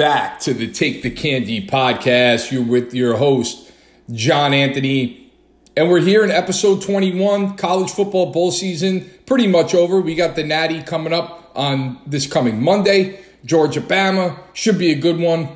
back to the Take the Candy podcast. You're with your host, John Anthony. And we're here in episode 21, college football bowl season pretty much over. We got the Natty coming up on this coming Monday. Georgia Bama should be a good one.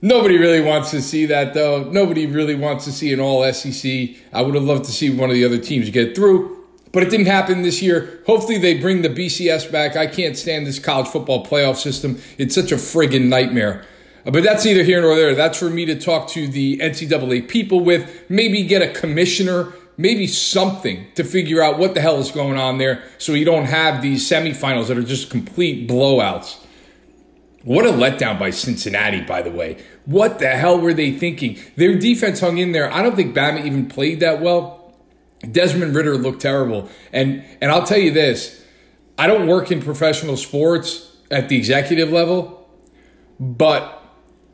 Nobody really wants to see that though. Nobody really wants to see an all SEC. I would have loved to see one of the other teams get through, but it didn't happen this year. Hopefully they bring the BCS back. I can't stand this college football playoff system. It's such a friggin' nightmare. Uh, But that's neither here nor there. That's for me to talk to the NCAA people with, maybe get a commissioner, maybe something to figure out what the hell is going on there so you don't have these semifinals that are just complete blowouts. What a letdown by Cincinnati, by the way. What the hell were they thinking? Their defense hung in there. I don't think Bama even played that well. Desmond Ridder looked terrible. And and I'll tell you this, I don't work in professional sports at the executive level, but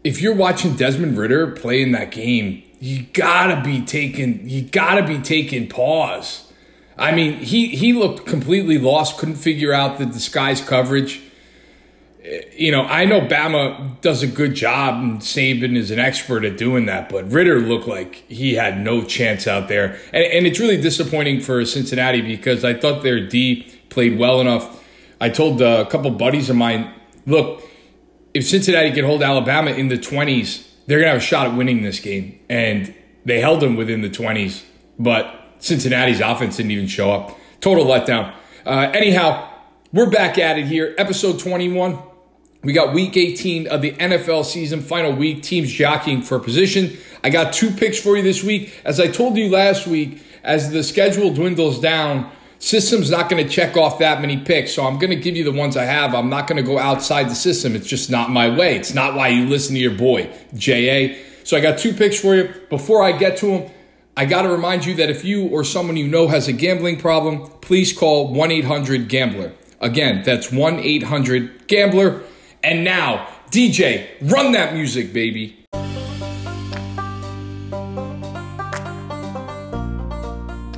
if you're watching Desmond Ridder play in that game, you gotta be taking you gotta be taking pause. I mean, he he looked completely lost, couldn't figure out the disguise coverage you know, I know Bama does a good job, and Saban is an expert at doing that, but Ridder looked like he had no chance out there. And, and, it's really disappointing for Cincinnati because I thought their D played well enough. I told uh, a couple buddies of mine, look, if Cincinnati can hold Alabama in the 20s, they're going to have a shot at winning this game. And they held them within the 20s, but Cincinnati's offense didn't even show up. Total letdown. Uh, anyhow, we're back at it here, episode 21. We got week 18 of the NFL season, final week, teams jockeying for position. I got two picks for you this week. As I told you last week, as the schedule dwindles down, system's not going to check off that many picks. So I'm going to give you the ones I have. I'm not going to go outside the system. It's just not my way. It's not why you listen to your boy, JA. So I got two picks for you. Before I get to them, I got to remind you that if you or someone you know has a gambling problem, please call 1 800 Gambler. Again, that's 1 800 Gambler. And now, DJ, run that music, baby.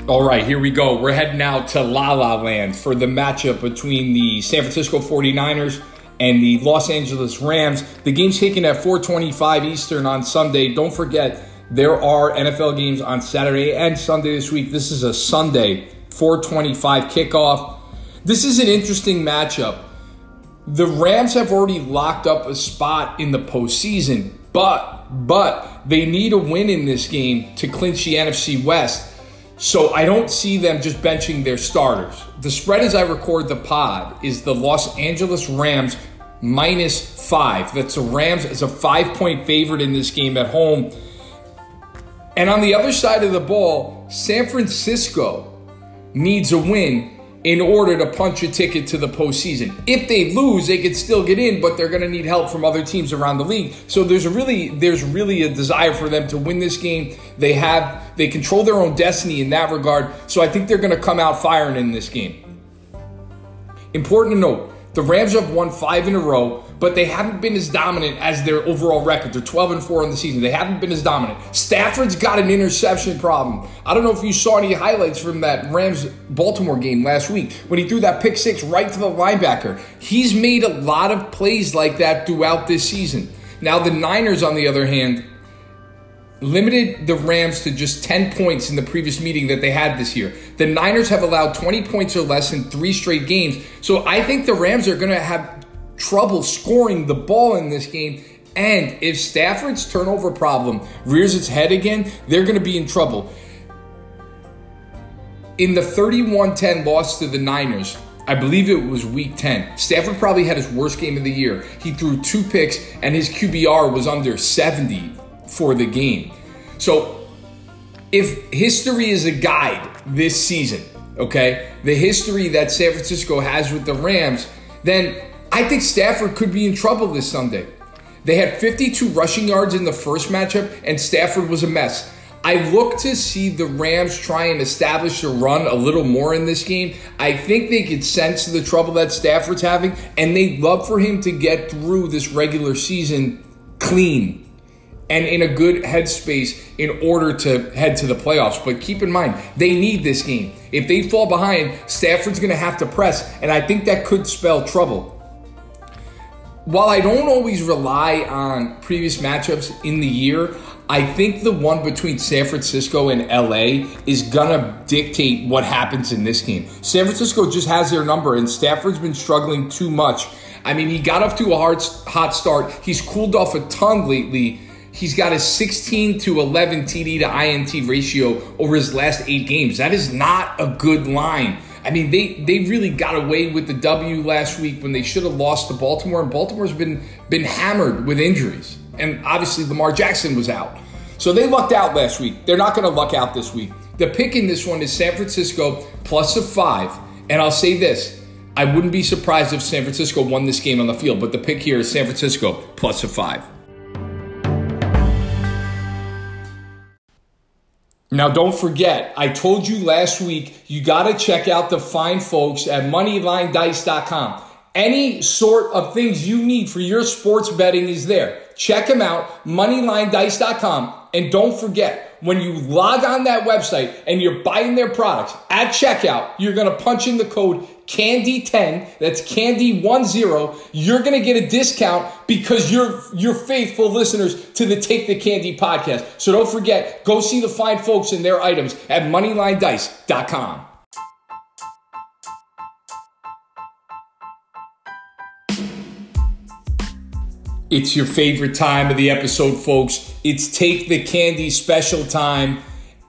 All right, here we go. We're heading out to La La Land for the matchup between the San Francisco 49ers and the Los Angeles Rams. The game's taken at 425 Eastern on Sunday. Don't forget, there are NFL games on Saturday and Sunday this week. This is a Sunday 425 kickoff. This is an interesting matchup. The Rams have already locked up a spot in the postseason, but but they need a win in this game to clinch the NFC West. So I don't see them just benching their starters. The spread as I record the pod is the Los Angeles Rams minus five. That's the Rams as a five point favorite in this game at home. And on the other side of the ball, San Francisco needs a win in order to punch a ticket to the postseason. If they lose, they could still get in, but they're going to need help from other teams around the league. So there's really there's really a desire for them to win this game. They have they control their own destiny in that regard. So I think they're going to come out firing in this game. Important to note, the Rams have won 5 in a row, but they haven't been as dominant as their overall record. They're 12 and 4 in the season. They haven't been as dominant. Stafford's got an interception problem. I don't know if you saw any highlights from that Rams Baltimore game last week when he threw that pick six right to the linebacker. He's made a lot of plays like that throughout this season. Now, the Niners, on the other hand, limited the Rams to just 10 points in the previous meeting that they had this year. The Niners have allowed 20 points or less in three straight games. So I think the Rams are going to have trouble scoring the ball in this game. And if Stafford's turnover problem rears its head again, they're going to be in trouble. In the 31 10 loss to the Niners, I believe it was week 10. Stafford probably had his worst game of the year. He threw two picks, and his QBR was under 70 for the game. So, if history is a guide this season, okay, the history that San Francisco has with the Rams, then I think Stafford could be in trouble this Sunday. They had 52 rushing yards in the first matchup, and Stafford was a mess. I look to see the Rams try and establish a run a little more in this game. I think they could sense the trouble that Stafford's having, and they'd love for him to get through this regular season clean and in a good headspace in order to head to the playoffs. But keep in mind, they need this game. If they fall behind, Stafford's going to have to press, and I think that could spell trouble. While I don't always rely on previous matchups in the year, I think the one between San Francisco and LA is gonna dictate what happens in this game. San Francisco just has their number, and Stafford's been struggling too much. I mean, he got off to a hard, hot start. He's cooled off a ton lately. He's got a 16 to 11 TD to INT ratio over his last eight games. That is not a good line. I mean, they they really got away with the W last week when they should have lost to Baltimore, and Baltimore's been been hammered with injuries, and obviously Lamar Jackson was out, so they lucked out last week. They're not going to luck out this week. The pick in this one is San Francisco plus a five, and I'll say this: I wouldn't be surprised if San Francisco won this game on the field, but the pick here is San Francisco plus a five. Now, don't forget, I told you last week, you got to check out the fine folks at moneylinedice.com. Any sort of things you need for your sports betting is there. Check them out, moneylinedice.com. And don't forget, when you log on that website and you're buying their products at checkout, you're going to punch in the code CANDY10, that's CANDY10. You're going to get a discount because you're you're faithful listeners to the Take the Candy podcast. So don't forget, go see the fine folks and their items at moneylinedice.com. It's your favorite time of the episode, folks. It's Take the Candy special time,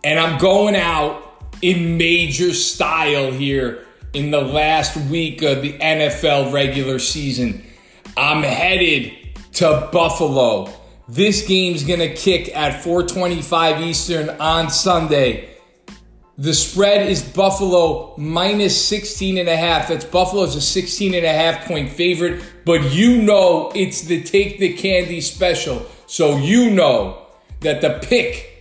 and I'm going out in major style here in the last week of the NFL regular season. I'm headed to Buffalo. This game's going to kick at 425 Eastern on Sunday. The spread is Buffalo minus 16 and a half. That's Buffalo's a 16 and a half point favorite, but you know it's the take the candy special. So you know that the pick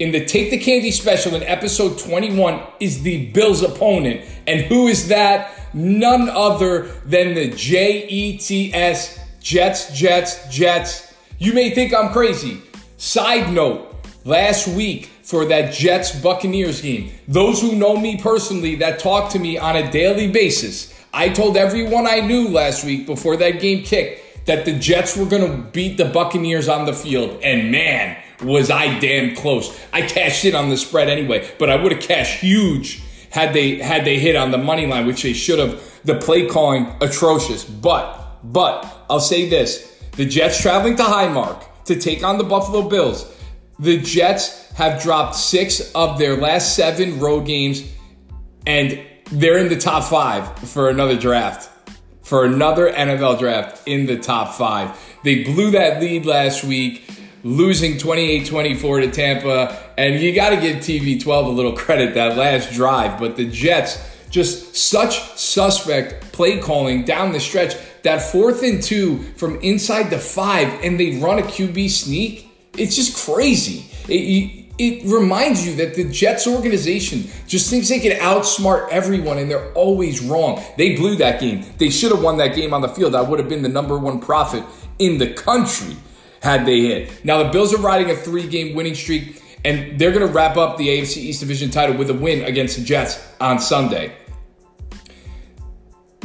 in the take the candy special in episode 21 is the Bills opponent. And who is that? None other than the J E T S Jets, Jets, Jets. You may think I'm crazy. Side note, last week for that Jets Buccaneers game. Those who know me personally that talk to me on a daily basis, I told everyone I knew last week before that game kicked that the Jets were going to beat the Buccaneers on the field. And man, was I damn close. I cashed in on the spread anyway, but I would have cashed huge had they had they hit on the money line, which they should have. The play calling atrocious. But but I'll say this. The Jets traveling to Highmark to take on the Buffalo Bills. The Jets have dropped six of their last seven road games, and they're in the top five for another draft, for another NFL draft in the top five. They blew that lead last week, losing 28 24 to Tampa. And you got to give TB12 a little credit that last drive, but the Jets just such suspect play calling down the stretch. That fourth and two from inside the five, and they run a QB sneak it's just crazy. It, it, reminds you that the Jets organization just thinks they can outsmart everyone and they're always wrong. They blew that game. They should have won that game on the field. I would have been the number one prophet in the country had they hit. Now, the Bills are riding a three game winning streak and they're going to wrap up the AFC East Division title with a win against the Jets on Sunday.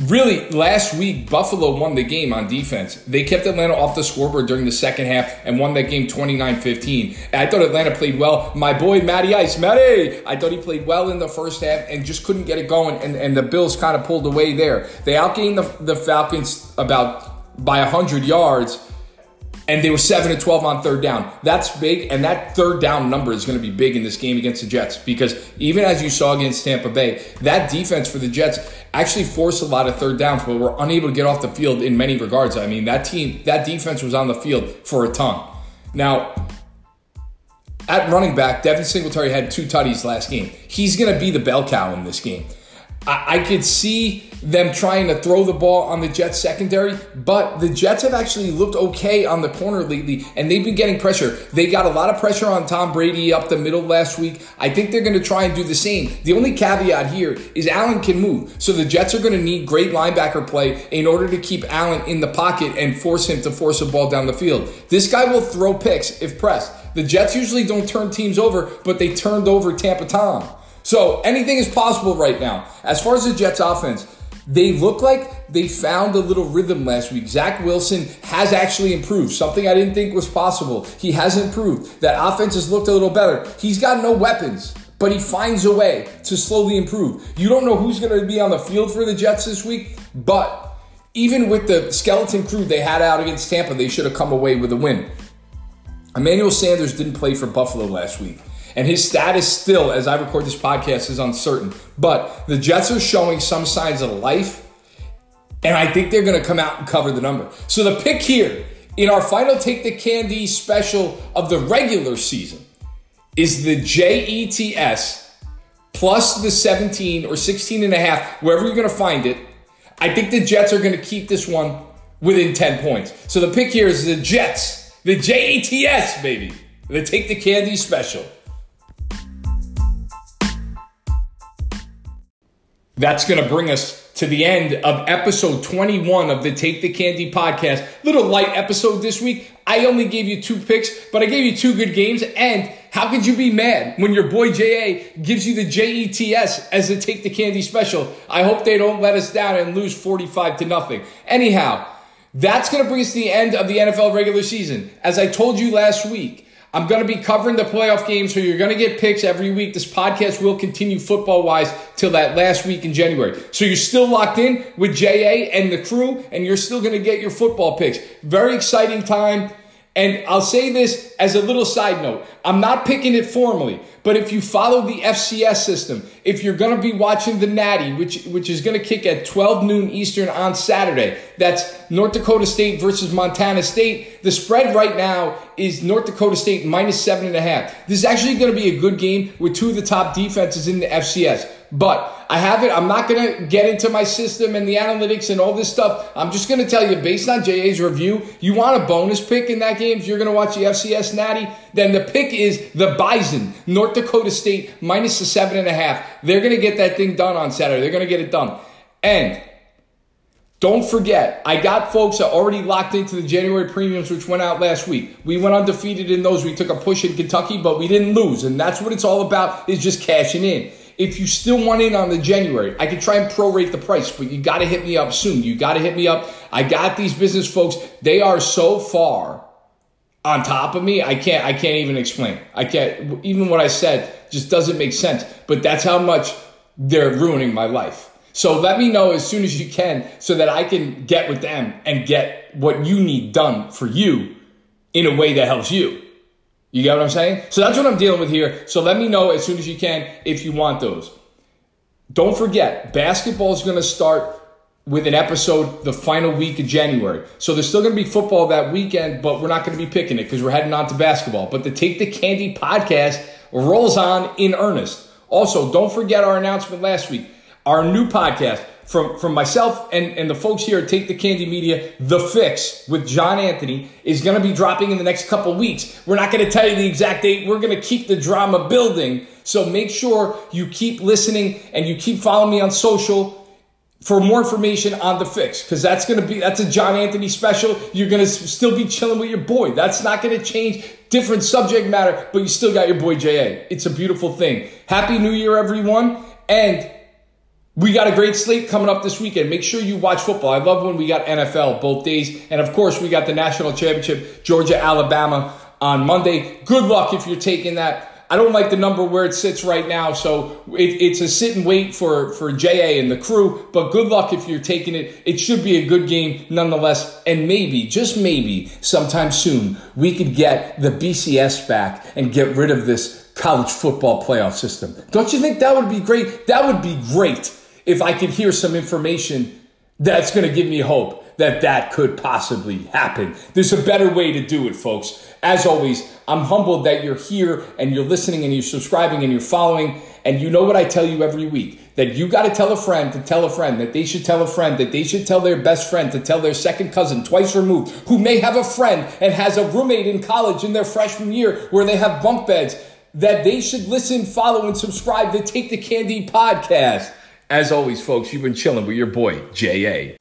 Really last week buffalo won the game on defense. They kept atlanta off the scoreboard during the second half and won that game 29-15 i thought atlanta played well. My boy matty ice matty! I thought he played well in the first half and just couldn't get it going and, and the bills kind of pulled away there. They outgained the, the falcons about by 100 yards and they were 7 to 12 on third down. That's big, and that third down number is going to be big in this game against the Jets because even as you saw against Tampa Bay, that defense for the Jets actually forced a lot of third downs, but were unable to get off the field in many regards. I mean, that team, that defense was on the field for a ton. Now, at running back, Devin Singletary had two tutties last game. He's going to be the bell cow in this game. I, I could see them trying to throw the ball on the Jets secondary, but the Jets have actually looked okay on the corner lately, and they've been getting pressure. They got a lot of pressure on Tom Brady up the middle last week. I think they're going to try and do the same. The only caveat here is Allen can move, so the Jets are going to need great linebacker play in order to keep Allen in the pocket and force him to force a ball down the field. This guy will throw picks if pressed. The Jets usually don't turn teams over, but they turned over Tampa Tom. So anything is possible right now. As far as the Jets offense, They look like they found a little rhythm last week. Zach Wilson has actually improved, something I didn't think was possible. He has improved. That offense has looked a little better. He's got no weapons, but he finds a way to slowly improve. You don't know who's going to be on the field for the Jets this week, but even with the skeleton crew they had out against Tampa, they should have come away with a win. Emmanuel Sanders didn't play for Buffalo last week. And his status still, as I record this podcast, is uncertain. But the Jets are showing some signs of life. And I think they're going to come out and cover the number. So the pick here in our final Take the Candy special of the regular season is the JETS plus the 17 or 16 and a half, wherever you're going to find it. I think the Jets are going to keep this one within 10 points. So the pick here is the Jets, the JETS, baby. The Take the Candy special. That's going to bring us to the end of episode 21 of the Take the Candy podcast. Little light episode this week. I only gave you two picks, but I gave you two good games. And how could you be mad when your boy JA gives you the JETS as the Take the Candy special? I hope they don't let us down and lose 45 to nothing. Anyhow, that's going to bring us to the end of the NFL regular season. As I told you last week, I'm going to be covering the playoff games, so you're going to get picks every week. This podcast will continue football wise till that last week in January. So you're still locked in with JA and the crew, and you're still going to get your football picks. Very exciting time. And I'll say this as a little side note. I'm not picking it formally, but if you follow the FCS system, if you're going to be watching the Natty, which, which is going to kick at 12 noon Eastern on Saturday, that's North Dakota State versus Montana State. The spread right now is North Dakota State minus seven and a half. This is actually going to be a good game with two of the top defenses in the FCS. But I have it. I'm not going to get into my system and the analytics and all this stuff. I'm just going to tell you, based on JA's review, you want a bonus pick in that game if you're going to watch the FCS Natty, then the pick is the Bison, North Dakota State, minus the seven and a half. They're going to get that thing done on Saturday. They're going to get it done. And don't forget, I got folks that already locked into the January premiums, which went out last week. We went undefeated in those. We took a push in Kentucky, but we didn't lose. And that's what it's all about, is just cashing in. If you still want in on the January, I could try and prorate the price, but you got to hit me up soon. You got to hit me up. I got these business folks. They are so far on top of me. I can't, I can't even explain. I can't, even what I said just doesn't make sense, but that's how much they're ruining my life. So let me know as soon as you can so that I can get with them and get what you need done for you in a way that helps you. You get what I'm saying? So that's what I'm dealing with here. So let me know as soon as you can if you want those. Don't forget, basketball is going to start with an episode the final week of January. So there's still going to be football that weekend, but we're not going to be picking it because we're heading on to basketball. But the Take the Candy podcast rolls on in earnest. Also, don't forget our announcement last week our new podcast from, from myself and, and the folks here at Take the Candy Media, The Fix with John Anthony is going to be dropping in the next couple weeks. We're not going to tell you the exact date. We're going to keep the drama building. So make sure you keep listening and you keep following me on social for more information on the fix because that's going to be that's a john anthony special you're going to still be chilling with your boy that's not going to change different subject matter but you still got your boy ja it's a beautiful thing happy new year everyone and we got a great slate coming up this weekend. Make sure you watch football. I love when we got NFL both days. And of course, we got the national championship, Georgia, Alabama on Monday. Good luck if you're taking that. I don't like the number where it sits right now, so it, it's a sit and wait for, for JA and the crew, but good luck if you're taking it. It should be a good game nonetheless, and maybe, just maybe, sometime soon, we could get the BCS back and get rid of this college football playoff system. Don't you think that would be great? That would be great if I could hear some information that's going to give me hope that that could possibly happen. There's a better way to do it, folks. As always, I'm humbled that you're here and you're listening and you're subscribing and you're following. And you know what I tell you every week that you got to tell a friend to tell a friend that they should tell a friend that they should tell their best friend to tell their second cousin twice removed who may have a friend and has a roommate in college in their freshman year where they have bunk beds that they should listen, follow, and subscribe to Take the Candy podcast. As always, folks, you've been chilling with your boy, J.A.